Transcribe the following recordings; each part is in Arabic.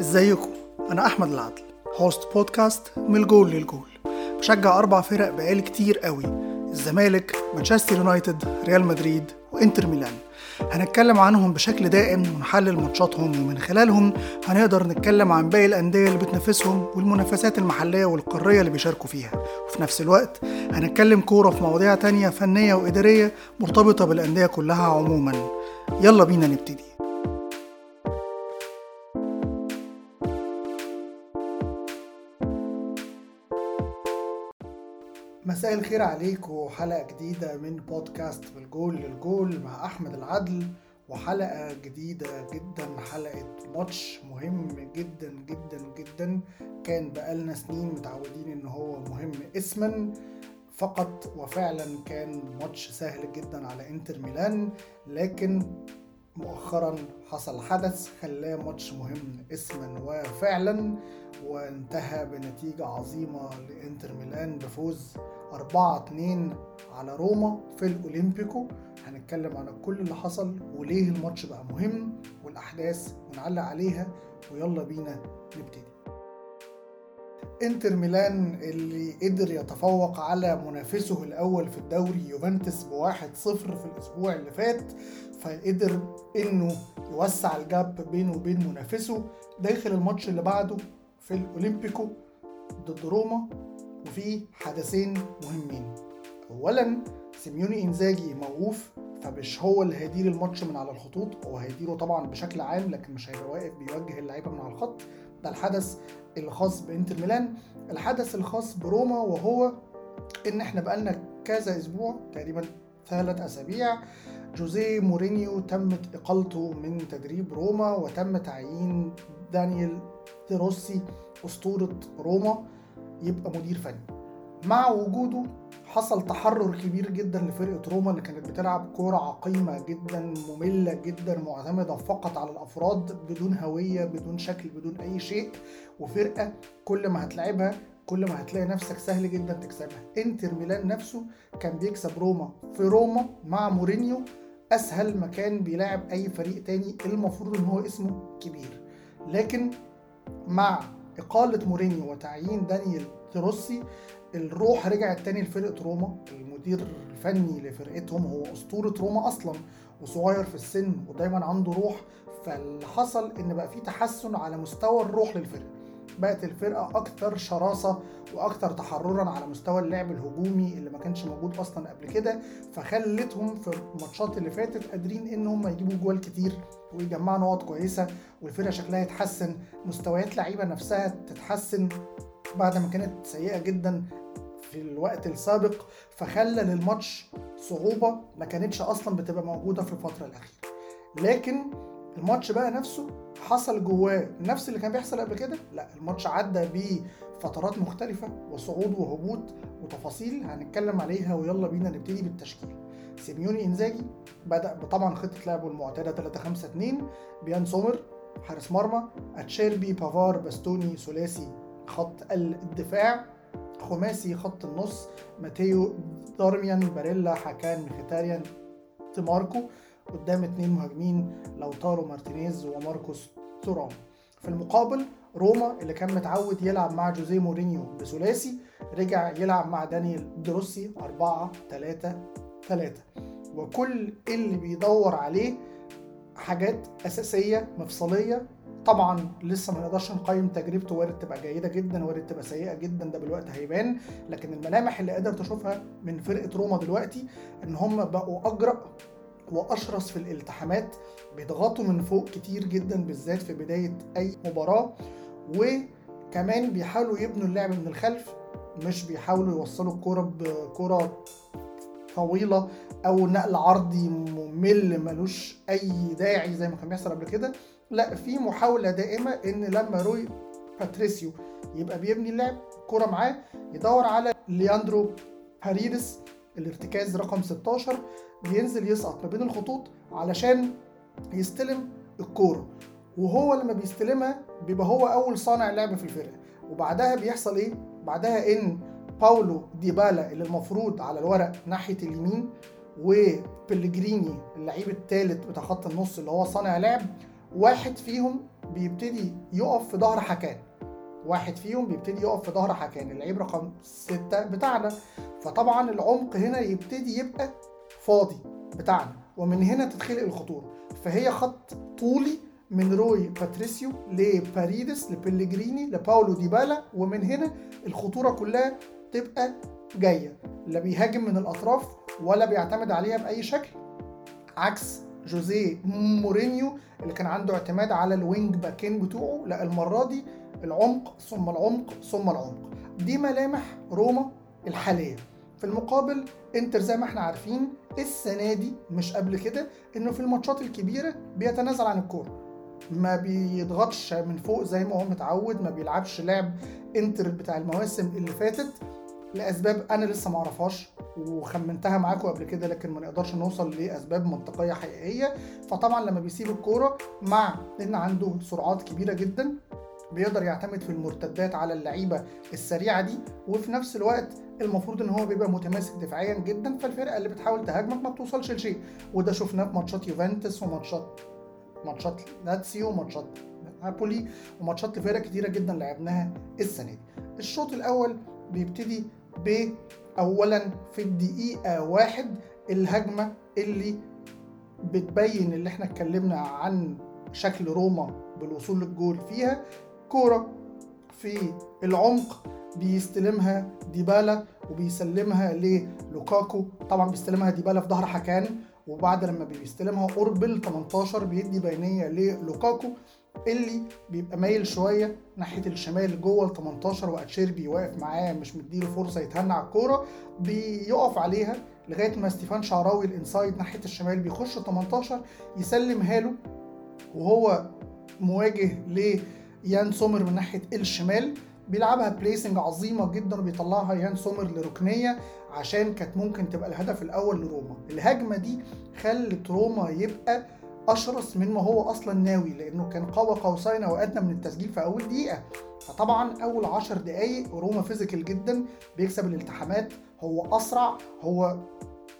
ازيكم؟ أنا أحمد العدل host بودكاست من الجول للجول. بشجع أربع فرق بقالي كتير قوي الزمالك مانشستر يونايتد ريال مدريد وإنتر ميلان. هنتكلم عنهم بشكل دائم ونحلل ماتشاتهم ومن خلالهم هنقدر نتكلم عن باقي الأندية اللي بتنافسهم والمنافسات المحلية والقارية اللي بيشاركوا فيها. وفي نفس الوقت هنتكلم كورة في مواضيع تانية فنية وإدارية مرتبطة بالأندية كلها عموما. يلا بينا نبتدي. مساء الخير عليكم حلقة جديدة من بودكاست بالجول للجول مع أحمد العدل وحلقة جديدة جدا حلقة ماتش مهم جدا جدا جدا. كان بقالنا سنين متعودين إن هو مهم اسما فقط وفعلا كان ماتش سهل جدا على إنتر ميلان لكن مؤخرا حصل حدث خلاه ماتش مهم اسما وفعلا وانتهى بنتيجة عظيمة لإنتر ميلان بفوز 4-2 على روما في الأولمبيكو. هنتكلم عن كل اللي حصل وليه الماتش بقى مهم والأحداث ونعلق عليها ويلا بينا نبتدي. انتر ميلان اللي قدر يتفوق على منافسه الأول في الدوري يوفنتوس بواحد صفر في الأسبوع اللي فات فقدر إنه يوسع ال gap بينه وبين منافسه داخل الماتش اللي بعده في الأولمبيكو ضد روما وفي حدثين مهمين. اولا سيميوني إنزاجي موقوف فمش هو اللي هيدير الماتش من على الخطوط هو هيديره طبعا بشكل عام لكن مش هيبقى واقف بيوجه اللعيبة من على الخط. ده الحدث الخاص بإنتر ميلان الحدث الخاص بروما وهو إن إحنا بقالنا كذا أسبوع تقريبا ثلاث أسابيع جوزيه مورينيو تمت إقالته من تدريب روما وتم تعيين دانيال ديروسي أسطورة روما يبقى مدير فني. مع وجوده حصل تحرر كبير جدا لفرقة روما اللي كانت بتلعب كورة عقيمة جدا مملة جدا معتمدة فقط على الأفراد بدون هوية بدون شكل بدون أي شيء. وفرقة كل ما هتلعبها كل ما هتلاقي نفسك سهل جدا تكسبها. إنتر ميلان نفسه كان بيكسب روما. في روما مع مورينيو أسهل مكان بيلاعب أي فريق تاني المفروض إن هو اسمه كبير. لكن مع إقالة مورينيو وتعيين دانييلي دي روسي الروح رجعت تاني لفرقة روما. المدير الفني لفرقتهم هو أسطورة روما أصلا وصغير في السن ودايما عنده روح. فاللي حصل إن بقى في تحسن على مستوى الروح للفرقة. بقت الفرقة أكثر شراسة وأكثر تحررا على مستوى اللعب الهجومي اللي ما كانش موجود أصلا قبل كده. فخلتهم في الماتشات اللي فاتت قادرين إن هم يجيبوا جوال كتير ويجمعوا نقط كويسة والفرقة شكلها يتحسن. مستويات لعيبة نفسها تتحسن بعد ما كانت سيئة جدا. في الوقت السابق فخلى للماتش صعوبة ما كانتش أصلا بتبقى موجودة في الفترة الأخيرة. لكن الماتش بقى نفسه حصل جواه نفس اللي كان بيحصل قبل كده؟ لا الماتش عدى بفترات مختلفة وصعود وهبوط وتفاصيل هنتكلم عليها ويلا بينا نبتدي بالتشكيل. سيموني إنزاجي بدأ طبعا خطة لعبه المعتادة 3 5 2 بيان سومر حارس مرمى أتشيربي بافار باستوني ثلاثي خط الدفاع. خماسي خط النص ماتيو دارميان باريلا حكان مخيتاريان ديماركو قدام اتنين مهاجمين لوتارو مارتينيز وماركوس تورام. في المقابل روما اللي كان متعود يلعب مع جوزيه مورينيو بثلاثي رجع يلعب مع دانيال دي روسي 4 3 3 وكل اللي بيدور عليه حاجات أساسية مفصلية طبعا لسه ما نقدرش نقيم تجربته وارد تبقى جيدة جدا وارد تبقى سيئة جدا ده بالوقت هيبان. لكن الملامح اللي قادر تشوفها من فرقة روما دلوقتي إن هم بقوا أجرأ وأشرس في الالتحامات بيضغطوا من فوق كتير جدا بالذات في بداية أي مباراة. وكمان بيحاولوا يبنوا اللعب من الخلف مش بيحاولوا يوصلوا الكوره بكوره طويلة أو نقل عرضي ممل ملوش أي داعي زي ما كان بيحصل قبل كده. لا في محاولة دائمة إن لما روي باتريسيو يبقى بيبني اللعب كورة معاه يدور على لياندرو باريدس الارتكاز رقم 16 بينزل يسقط ما بين الخطوط علشان يستلم الكورة. وهو لما بيستلمها بيبقى هو أول صانع لعب في الفرقة. وبعدها بيحصل إيه؟ بعدها إن باولو ديبالا اللي المفروض على الورق ناحية اليمين وبلجريني اللعيب الثالث بتاع خط النص اللي هو صانع لعب واحد فيهم بيبتدي يقف في ظهر حكان. واحد فيهم بيبتدي يقف في ظهر حكان. اللعيب رقم ستة بتاعنا. فطبعا العمق هنا يبتدي يبقى فاضي بتاعنا ومن هنا تتخلق الخطورة. فهي خط طولي من روي باتريسيو لباريدس لبيليجريني لباولو ديبالا ومن هنا الخطورة كلها تبقى جاية. لا بيهاجم من الأطراف ولا بيعتمد عليها بأي شكل عكس جوزيه مورينيو اللي كان عنده اعتماد على الوينج باكين بتوعه. لا المرة دي العمق ثم العمق ثم العمق. دي ملامح روما الحالية. في المقابل انتر زي ما إحنا عارفين السنة دي مش قبل كده انه في الماتشات الكبيرة بيتنازل عن الكورة. ما بيضغطش من فوق زي ما هو متعود ما بيلعبش لعب انتر بتاع المواسم اللي فاتت. لأسباب أنا لسه ما أعرفهاش وخمنتها معاكم قبل كده لكن ما نقدرش نوصل لأسباب منطقية حقيقية. فطبعا لما بيسيب الكورة مع إن عنده سرعات كبيرة جدا بيقدر يعتمد في المرتدات على اللعيبة السريعة دي وفي نفس الوقت المفروض إن هو بيبقى متماسك دفاعيا جدا فالفرقة اللي بتحاول تهاجمك ما بتوصلش لشيء. وده شفناه في ماتشات يوفنتوس وماتشات ماتشات لاتسيو وماتشات نابولي وماتشات لفرق كتيرة جدا لعبناها السنة دي. الشوط الأول بيبتدي ب اولا في الدقيقة واحد الهجمة اللي بتبين اللي إحنا اتكلمنا عن شكل روما بالوصول للجول فيها. كورة في العمق بيستلمها ديبالا وبيسلمها للوكاكو. طبعا بيستلمها ديبالا في ظهر حكان وبعد لما بيستلمها قرب ال 18 بيدي بينيه للوكاكو. اللي بيبقى مايل شوية ناحية الشمال جوه ال 18 وأتشيربي واقف معاه مش مديله فرصة يتهنى على الكورة بيقف عليها لغاية ما ستيفان شعراوي ال inside ناحية الشمال بيخش 18 يسلمها له وهو مواجه ليان سومر من ناحية الشمال. بيلعبها placing عظيمة جدا وبيطلعها يان سومر لركنية عشان كانت ممكن تبقى الهدف الأول لروما. الهجمة دي خلت روما يبقى أشرس من ما هو أصلا ناوي لأنه كان قوى قوسين أو ادنى من التسجيل في أول دقيقة. فطبعا أول 10 دقائق روما physical جدا بيكسب الالتحامات. هو أسرع هو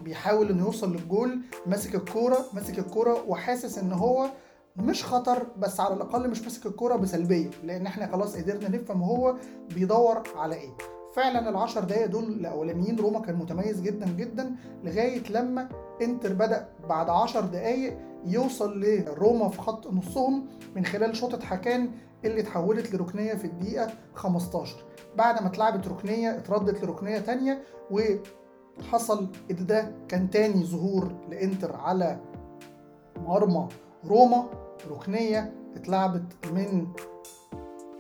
بيحاول إنه يوصل للجول ماسك الكورة ماسك الكورة وحاسس إن هو مش خطر بس على الأقل مش ماسك الكورة بسلبية لأن إحنا خلاص قدرنا نفهم هو بيدور على إيه. فعلا العشر دقايق دول الأولانيين روما كان متميز جدا جدا لغاية لما إنتر بدأ بعد عشر دقايق يوصل لروما في خط نصهم من خلال شوطة حكان اللي اتحولت لركنية في الدقيقة 15 بعد ما اتلعبت ركنية اتردت لركنية تانية وحصل ان ده كان تاني ظهور لإنتر على مرمى روما. ركنية اتلعبت من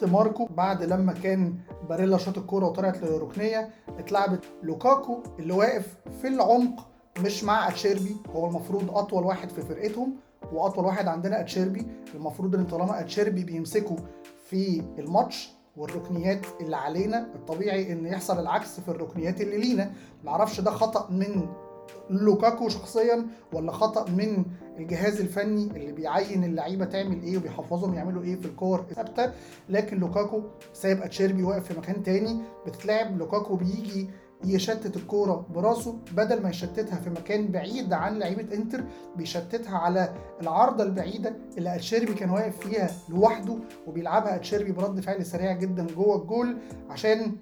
ديماركو بعد لما كان باريلا شاط الكورة وطلعت لركنية. اتلعبت لوكاكو اللي واقف في العمق مش مع اتشيربي هو المفروض أطول واحد في فرقتهم وأطول واحد عندنا اتشيربي. المفروض إن طالما اتشيربي بيمسكه في الماتش والركنيات اللي علينا الطبيعي إن يحصل العكس في الركنيات اللي لينا. معرفش ده خطأ من لوكاكو شخصيا ولا خطأ من الجهاز الفني اللي بيعين اللعيبة تعمل إيه وبيحفظهم يعملوا إيه في الكور الثابتة لكن لوكاكو سايب اتشيربي واقف في مكان تاني بتتلعب لوكاكو بيجي يشتت الكورة براسه بدل ما يشتتها في مكان بعيد عن لعيبة انتر بيشتتها على العارضة البعيدة اللي أتشيربي كان واقف فيها لوحده وبيلعبها أتشيربي برد فعل سريع جدا جوه الجول عشان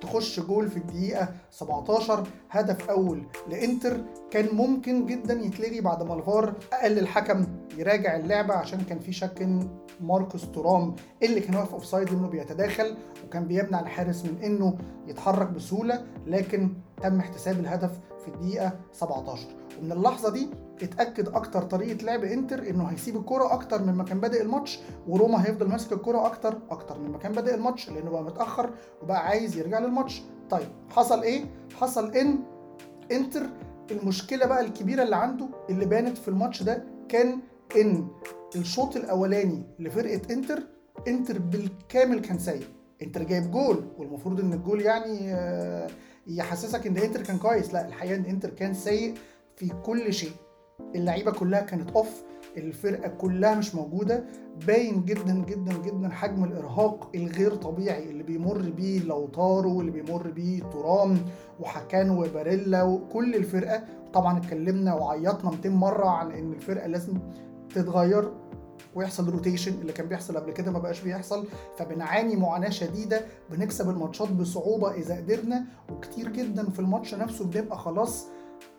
تخش جول في الدقيقة 17 هدف أول لإنتر كان ممكن جدا يتلغي بعد ما الفار قال الحكم يراجع اللعبة عشان كان في شك إن ماركوس تورام اللي كان واقف أوفسايد إنه بيتداخل وكان بيمنع الحارس من إنه يتحرك بسهولة لكن تم احتساب الهدف في الدقيقة 17 ومن اللحظة دي اتأكد أكتر طريقة لعب إنتر إنه هيسيب الكورة أكتر مما كان بادئ الماتش وروما هيفضل ماسك الكورة أكتر أكتر مما كان بادئ الماتش لأنه بقى متأخر وبقى عايز يرجع للماتش. طيب حصل إيه؟ حصل إن إنتر المشكلة بقى الكبيرة اللي عنده اللي بانت في الماتش ده كان إن الشوط الأولاني لفرقة إنتر إنتر بالكامل كان سيء. إنتر جايب جول والمفروض إن الجول يعني يحسسك إن إنتر كان كويس. لا الحقيقة إن إنتر كان سيء في كل شيء. اللعيبة كلها كانت off الفرقة كلها مش موجودة. باين جدا جدا جدا حجم الإرهاق الغير طبيعي اللي بيمر بيه لوتارو واللي بيمر بيه تورام وحكان وباريلا وكل الفرقة. طبعا اتكلمنا وعيطنا 200 مرة عن إن الفرقة لازم تتغير ويحصل rotation اللي كان بيحصل قبل كده ما بقاش بيحصل فبنعاني معاناة شديدة بنكسب الماتشات بصعوبة إذا قدرنا وكتير جدا في الماتش نفسه بنبقى خلاص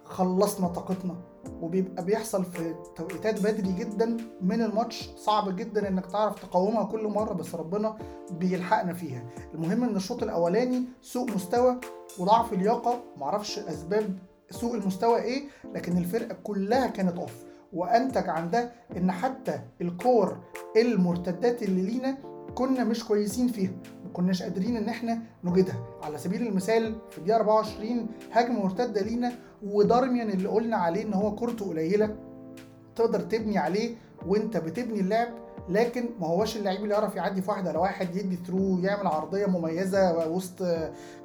خلصنا طاقتنا وبيبقى بيحصل في توقيتات بدري جدا من الماتش صعب جدا إنك تعرف تقاومها كل مرة بس ربنا بيلحقنا فيها. المهم إن الشوط الأولاني سوء مستوى وضعف لياقة معرفش أسباب سوء المستوى إيه لكن الفرقة كلها كانت اوف وأنتج عن ده إن حتى الكور المرتدات اللي لينا كنا مش كويسين فيها ما كناش قادرين إن إحنا نجدها على سبيل المثال في الدقيقة 24 هجمة مرتدة لينا ودارميان اللي قلنا عليه إن هو كورته قليلة تقدر تبني عليه وأنت بتبني اللعب لكن ما هوش اللعيب اللي يعرف يعدي في واحد على واحد يدي ثرو يعمل عرضية مميزة وسط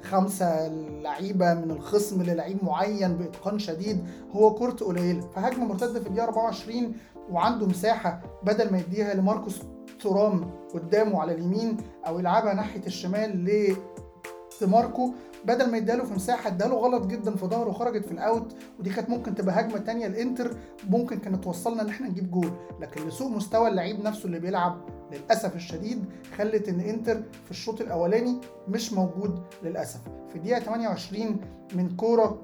خمسة لعيبة من الخصم للعيب معين بإتقان شديد هو كورته قليله فهجمة مرتدة في الدقيقة 24 وعنده مساحة بدل ما يديها لماركوس ترام قدامه على اليمين أو يلعبها ناحية الشمال لديماركو بدل ما يداله في مساحة اداله غلط جدا في ظهره وخرجت في ال out. ودي كانت ممكن تبقى هجمة تانية لانتر ممكن كانت توصلنا إن إحنا نجيب جول. لكن لسوء مستوى اللعيب نفسه اللي بيلعب للأسف الشديد خلت إن إنتر في الشوط الأولاني مش موجود للأسف. في الدقيقة 28 من كورة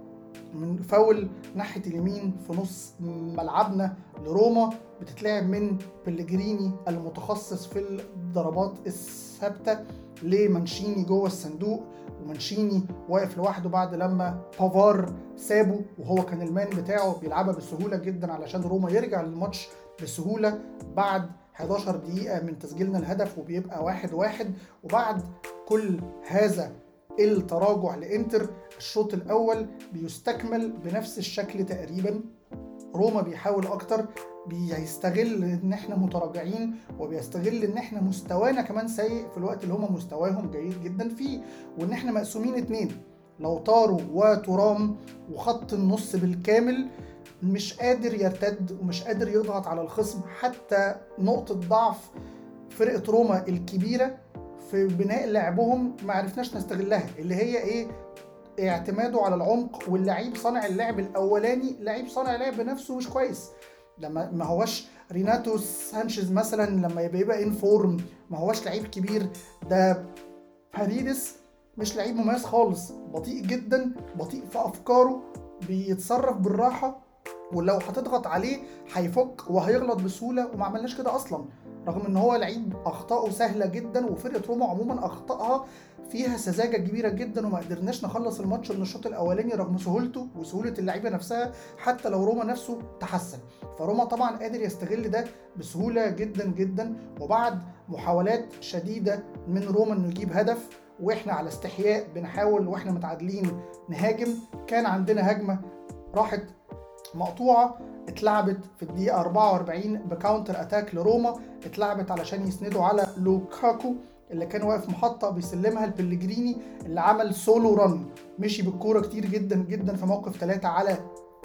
من فاول ناحية اليمين في نص ملعبنا لروما بتتلعب من بلجريني المتخصص في الضربات الثابتة. لمانشيني جوه الصندوق ومانشيني واقف لوحده بعد لما بافار سابه وهو كان المان بتاعه بيلعبها بسهوله جدا علشان روما يرجع للماتش بسهولة بعد 11 دقيقة من تسجيلنا الهدف وبيبقى واحد واحد. وبعد كل هذا التراجع لإنتر الشوط الأول بيستكمل بنفس الشكل تقريبا. روما بيحاول أكتر بيستغل إن إحنا متراجعين وبيستغل إن إحنا مستوانا كمان سيء في الوقت اللي هم مستواهم جيد جدا فيه وإن إحنا مقسومين اتنين لوتارو وتورام وخط النص بالكامل مش قادر يرتد ومش قادر يضغط على الخصم. حتى نقطة ضعف فرقة روما الكبيرة في بناء لعبهم ما عرفناش نستغلها اللي هي إيه؟ اعتماده على العمق واللعيب صانع اللعب الأولاني لعيب صانع لعب نفسه مش كويس. لما ما هوش ريناتو سانشيز مثلا لما يبقى يبقى in form ما هوش لعيب كبير. ده باريدس مش لعيب مميز خالص بطيء جدا بطيء في أفكاره بيتصرف بالراحة. ولو هتضغط عليه هيفك وهيغلط بسهولة وما عملناش كده أصلا. رغم إن هو لعيب اخطائه سهلة جدا وفرقة روما عموما اخطائها فيها سذاجة كبيرة جدا وما قدرناش نخلص الماتش من الشوط الأولاني رغم سهولته وسهولة اللعيبة نفسها حتى لو روما نفسه تحسن. فروما طبعا قادر يستغل ده بسهولة جدا جدا وبعد محاولات شديدة من روما إنه يجيب هدف وإحنا على استحياء بنحاول وإحنا متعادلين نهاجم كان عندنا هجمة راحت مقطوعة اتلعبت في الدقيقة 44 ب counter attack لروما اتلعبت علشان يسندوا على لوكاكو اللي كان واقف محطة بيسلمها لبلجريني اللي عمل solo run مشي بالكورة كتير جدا جدا في موقف 3 على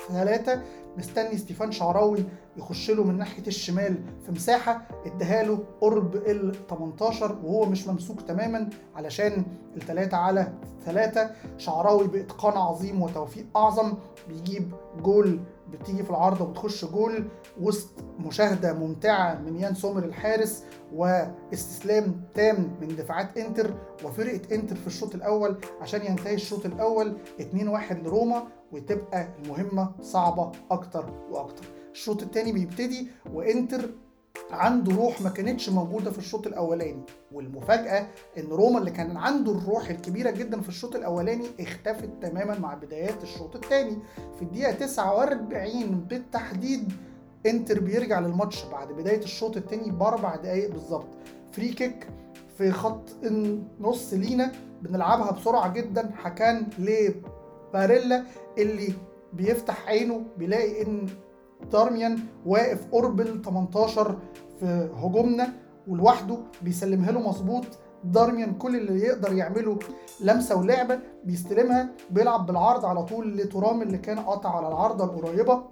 3 مستني ستيفان الشعراوي يخش له من ناحية الشمال في مساحة اداها له قرب ال 18 وهو مش ممسوك تماما علشان الثلاثه على ثلاثة شعراوي بإتقان عظيم وتوفيق أعظم بيجيب جول بتيجي في العارضه وبتخش جول وسط مشاهدة ممتعة من يان سومر الحارس واستسلام تام من دفاعات انتر وفرقة انتر في الشوط الأول عشان ينتهي الشوط الأول 2-1 لروما وتبقى المهمة صعبة أكتر وأكتر. الشوط الثاني بيبتدي وانتر عنده روح ما كانتش موجودة في الشوط الأولاني. والمفاجأة إن روما اللي كان عنده الروح الكبيرة جدا في الشوط الأولاني اختفت تماما مع بدايات الشوط الثاني في الدقيقة 49 بالتحديد إنتر بيرجع للماتش بعد بداية الشوط الثاني بأربع دقايق بالظبط. free kick في خط النص لينا. بنلعبها بسرعة جدا. حكان لباريلا اللي بيفتح عينه بيلاقي إن دارميان واقف قرب ال 18 في هجومنا ولوحده بيسلمها له مظبوط. دارميان كل اللي يقدر يعمله لمسة ولعبة بيستلمها بيلعب بالعرض على طول لترام اللي كان قاطع على العارضه القريبة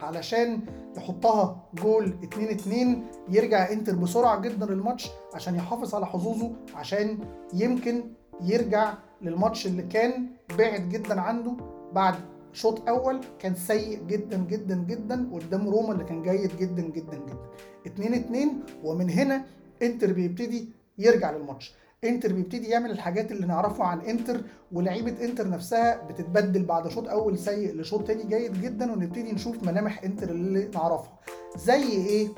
علشان يحطها جول 2 2 يرجع انتر بسرعة جدا للماتش عشان يحافظ على حظوظه عشان يمكن يرجع للماتش اللي كان بعد جدا عنده بعد شوط أول كان سيء جدا جدا جدا قدام روما اللي كان جيد جدا جدا جدا. 2 2 ومن هنا إنتر بيبتدي يرجع للماتش. إنتر بيبتدي يعمل الحاجات اللي نعرفها عن إنتر ولعيبة إنتر نفسها بتتبدل بعد شوط أول سيء لشوط تاني جيد جدا ونبتدي نشوف ملامح إنتر اللي نعرفها. زي إيه؟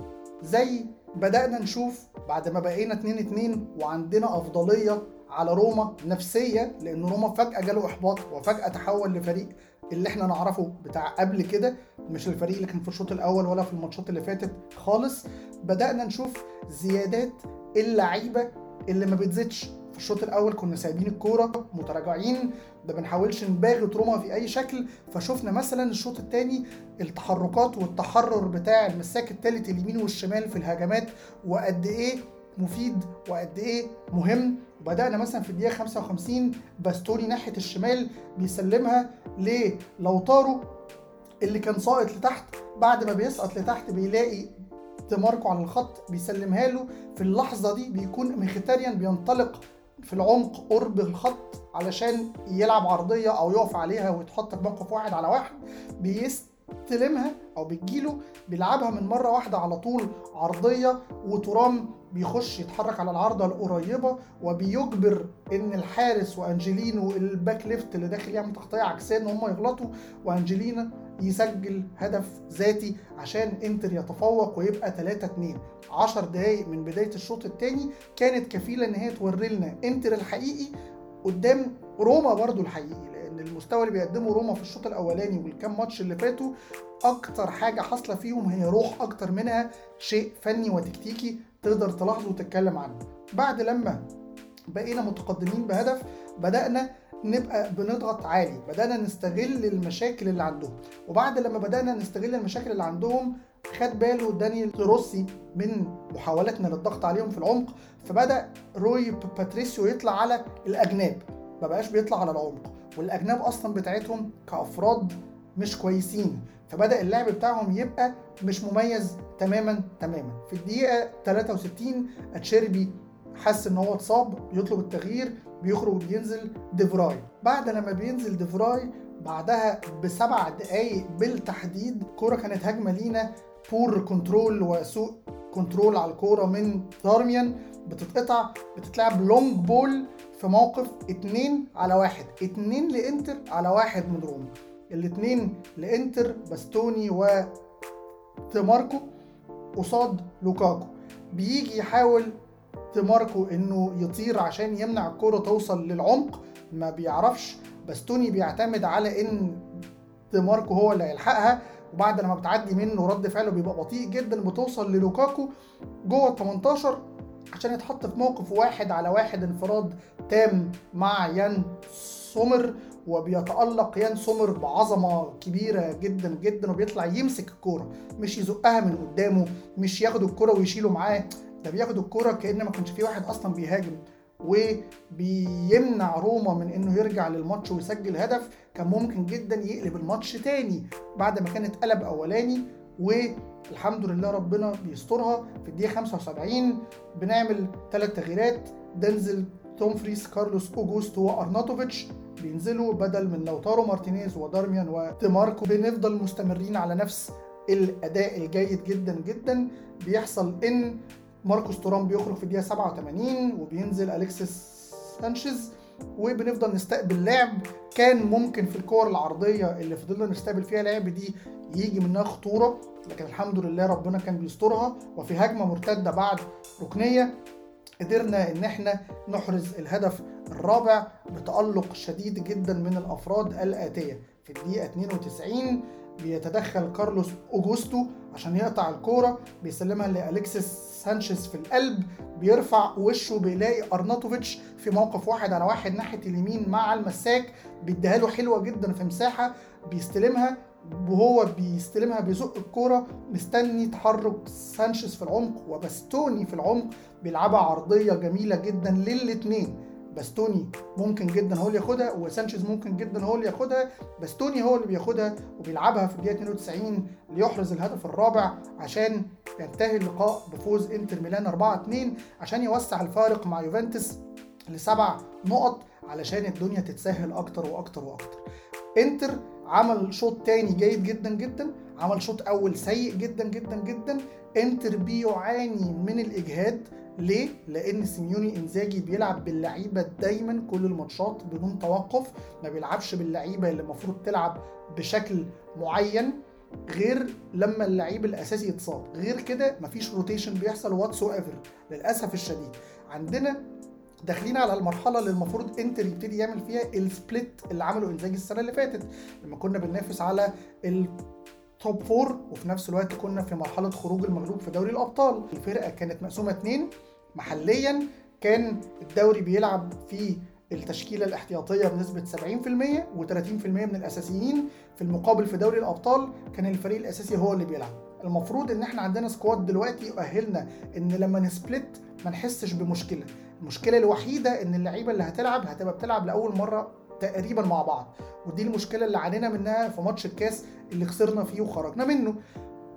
زي بدأنا نشوف بعد ما بقينا 2 2 وعندنا أفضلية على روما نفسيه لأن روما فجأة جاله إحباط وفجأة تحول لفريق اللي إحنا نعرفه بتاع قبل كده مش الفريق اللي كان في الشوط الأول ولا في الماتشات اللي فاتت خالص. بدأنا نشوف زيادات اللعيبة اللي ما بتزيدش. في الشوط الأول كنا سايبين الكورة متراجعين ما بنحاولش نباغت روما في أي شكل. فشفنا مثلا الشوط الثاني التحركات والتحرر بتاع المساك الثالث اليمين والشمال في الهجمات وقد إيه مفيد وقد إيه مهم. وبدأنا مثلا في الدقيقة 55 باستوني ناحية الشمال بيسلمها للوتارو اللي كان ساقط لتحت. بعد ما بيسقط لتحت بيلاقي ديماركو على الخط بيسلمها له. في اللحظة دي بيكون ميخيتاريان بينطلق في العمق قرب الخط علشان يلعب عرضية أو يقف عليها ويتحط في موقف واحد على واحد. بيستلمها أو بتجيله بيلعبها من مرة واحدة على طول عرضية وتورام بيخش يتحرك على العارضة القريبة وبيجبر إن الحارس وأنجلينو ال back left اللي داخل يعمل تغطية عكسية إن هم يغلطوا وأنجلينو يسجل هدف ذاتي عشان إنتر يتفوق ويبقى 3 2 10 دقايق من بداية الشوط الثاني كانت كفيلة إن هي توري لنا إنتر الحقيقي قدام روما برضو الحقيقي المستوى اللي بيقدمه روما في الشوط الأولاني والكام ماتش اللي فاتوا أكتر حاجة حاصلة فيهم هي روح أكتر منها شيء فني وتكتيكي تقدر تلاحظه وتتكلم عنه. بعد لما بقينا متقدمين بهدف بدأنا نبقى بنضغط عالي بدأنا نستغل المشاكل اللي عندهم. وبعد لما بدأنا نستغل المشاكل اللي عندهم خد باله دانيال روسي من محاولاتنا للضغط عليهم في العمق فبدأ روي باتريسيو يطلع على الأجناب. ما بقاش بيطلع على العمق. والأجناب أصلا بتاعتهم كأفراد مش كويسين فبدأ اللعب بتاعهم يبقى مش مميز تماما تماما. في الدقيقة 63 أتشيربي حس إن هو اتصاب بيطلب التغيير بيخرج بينزل ديفراي بعد لما بينزل ديفراي بعدها بسبع دقايق بالتحديد كرة كانت هجمة لينا poor control وسوء control على الكورة من دارميان. بتتقطع بتتلعب long ball في موقف اتنين على واحد. اتنين لإنتر على واحد من روما الاتنين لإنتر باستوني وديماركو قصاد لوكاكو. بيجي يحاول ديماركو إنه يطير عشان يمنع الكرة توصل للعمق. ما بيعرفش. باستوني بيعتمد على إن ماركو هو اللي هيلحقها. وبعد لما بتعدي منه رد فعله بيبقى بطيء جدا بتوصل للوكاكو جوه ال 18 عشان يتحط في موقف واحد على واحد انفراد تام مع يان سومر وبيتألق يان سومر بعظمة كبيرة جدا جدا وبيطلع يمسك الكورة. مش يزقها من قدامه مش ياخد الكورة ويشيله معاه. ده بياخد الكرة كأن ما كانش في واحد أصلا بيهاجم. وبيمنع روما من إنه يرجع للماتش ويسجل هدف. كان ممكن جدا يقلب الماتش تاني بعد ما كانت قلب أولاني والحمد لله ربنا بيسترها. في الدقيقة 75 بنعمل ثلاث تغييرات. دينزل دومفريس كارلوس اوجوستو وأرناتوفيتش بينزلوا بدل من لوتارو مارتينيز ودارميان وديماركو. بنفضل مستمرين على نفس الأداء الجيد جدا جدا. بيحصل إن ماركوس تورام بيخرج في الدقيقة 87 وبينزل أليكسيس سانشيز. وبنفضل نستقبل لعب كان ممكن في الكور العرضية اللي فضلنا نستقبل فيها لعب دي. يجي منها خطورة. لكن الحمد لله ربنا كان بيسترها وفي هجمة مرتدة بعد ركنية قدرنا إن إحنا نحرز الهدف الرابع بتألق شديد جدا من الأفراد الآتية. في الدقيقة 92 بيتدخل كارلوس أوجوستو عشان يقطع الكورة بيسلمها لالكسيس سانشيز في القلب بيرفع وشه بيلاقي أرناتوفيتش في موقف واحد على واحد ناحية اليمين مع المساك بيديها له حلوة جدا في مساحة بيستلمها وهو بيستلمها بيزق الكورة مستني تحرك سانشيز في العمق وباستوني في العمق. بيلعبها عرضية جميلة جدا للاثنين باستوني ممكن جدا هو اللي ياخدها وسانشيز ممكن جدا هو اللي ياخدها. باستوني هو اللي بياخدها وبيلعبها في الدقيقة 92 ليحرز الهدف الرابع عشان ينتهي اللقاء بفوز انتر ميلان 4 2 عشان يوسع الفارق مع يوفنتوس لسبع نقط علشان الدنيا تتسهل أكتر وأكتر وأكتر. انتر عمل شوط تاني جيد جدا جدا عمل شوط أول سيء جدا جدا جدا إنتر بيعاني من الإجهاد. ليه؟ لأن سيميوني إنزاجي بيلعب باللعيبة دايما كل الماتشات بدون توقف، ما بيلعبش باللعيبة اللي المفروض تلعب بشكل معين غير لما اللعيب الأساسي يتصاب. غير كده مفيش rotation بيحصل whatsoever للأسف الشديد. عندنا داخلين على المرحلة اللي المفروض انتر يبتدي يعمل فيها ال split اللي عمله انزاجي السنة اللي فاتت. لما كنا بننافس على ال top four وفي نفس الوقت كنا في مرحلة خروج المغلوب في دوري الأبطال. الفرقة كانت مقسومة اتنين. محليا كان الدوري بيلعب فيه التشكيلة الاحتياطية بنسبة 70% و30% من الأساسيين في المقابل في دوري الأبطال. كان الفريق الأساسي هو اللي بيلعب. المفروض إن إحنا عندنا سكواد دلوقتي يؤهلنا إن لما نسبلت ما نحسش بمشكلة. المشكلة الوحيدة إن اللعيبة اللي هتلعب هتبقى بتلعب لأول مرة تقريبا مع بعض ودي المشكلة اللي عانينا منها في ماتش الكاس اللي خسرنا فيه وخرجنا منه.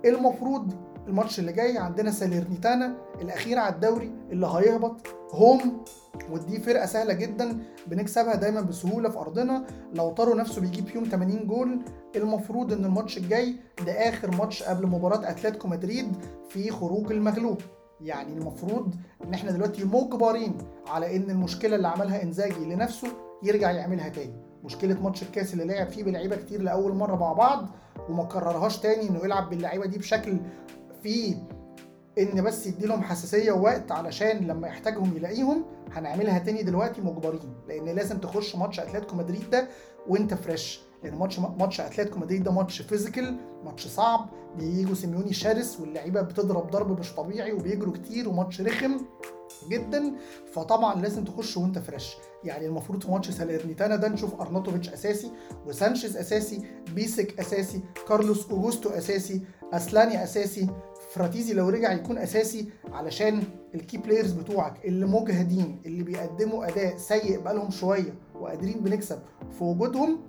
المفروض الماتش اللي جاي عندنا ساليرنيتانا الأخير على الدوري اللي هيهبط هوم ودي فرقة سهلة جدا بنكسبها دايما بسهولة في أرضنا. لو طارو نفسه بيجيب فيهم 80 جول. المفروض إن الماتش الجاي ده آخر ماتش قبل مباراة أتلتيكو مدريد في خروج المغلوب. يعني المفروض إن إحنا دلوقتي مجبرين على إن المشكلة اللي عملها إنزاجي لنفسه يرجع يعملها تاني. مشكلة ماتش الكاس اللي لعب فيه بلعيبة كتير لأول مرة مع بعض وما كررهاش تاني إنه يلعب باللعيبة دي بشكل فيه إن بس يدي لهم حساسية ووقت علشان لما يحتاجهم يلاقيهم هنعملها تاني دلوقتي مجبرين. لأن لازم تخش ماتش أتلتيكو مدريد ده وأنت fresh لأن ماتش ماتش اتلتيكو مدريد ده ماتش physical ماتش صعب. بييجوا سيميوني شرس واللعيبة بتضرب ضرب مش طبيعي وبيجروا كتير وماتش رخم جدا. فطبعا لازم تخش وانت fresh. يعني المفروض في ماتش ساليرنيتانا ده نشوف أرناتوفيتش أساسي وسانشيز أساسي بيسيك أساسي كارلوس اوجوستو أساسي أسلاني أساسي فراتيزي لو رجع يكون أساسي علشان ال key players بتوعك اللي مجهدين اللي بيقدموا أداء سيء بقالهم شوية وقادرين بنكسب في وجودهم.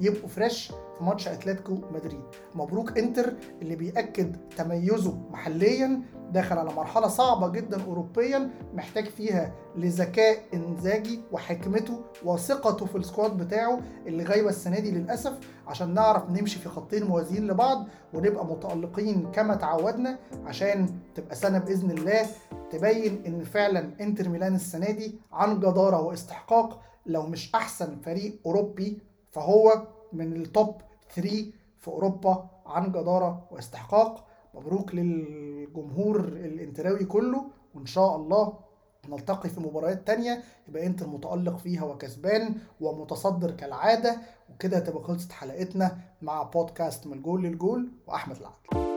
يبقوا fresh في ماتش أتلتيكو مدريد. مبروك إنتر اللي بيأكد تميزه محليا داخل على مرحلة صعبة جدا اوروبيا محتاج فيها لذكاء إنزاجي وحكمته وثقته في ال squad بتاعه اللي غايبة السنة دي للأسف. عشان نعرف نمشي في خطين موازيين لبعض ونبقى متألقين كما تعودنا عشان تبقى سنة بإذن الله تبين إن فعلا إنتر ميلان السنة دي عن جدارة واستحقاق لو مش أحسن فريق أوروبي فهو من التوب 3 في أوروبا عن جدارة واستحقاق. مبروك للجمهور الإنتراوي كله وإن شاء الله نلتقي في مباريات تانية. يبقى إنتر متألق فيها وكسبان ومتصدر كالعادة. وكده تبقى خلصت حلقتنا مع بودكاست من الجول للجول وأحمد العدل.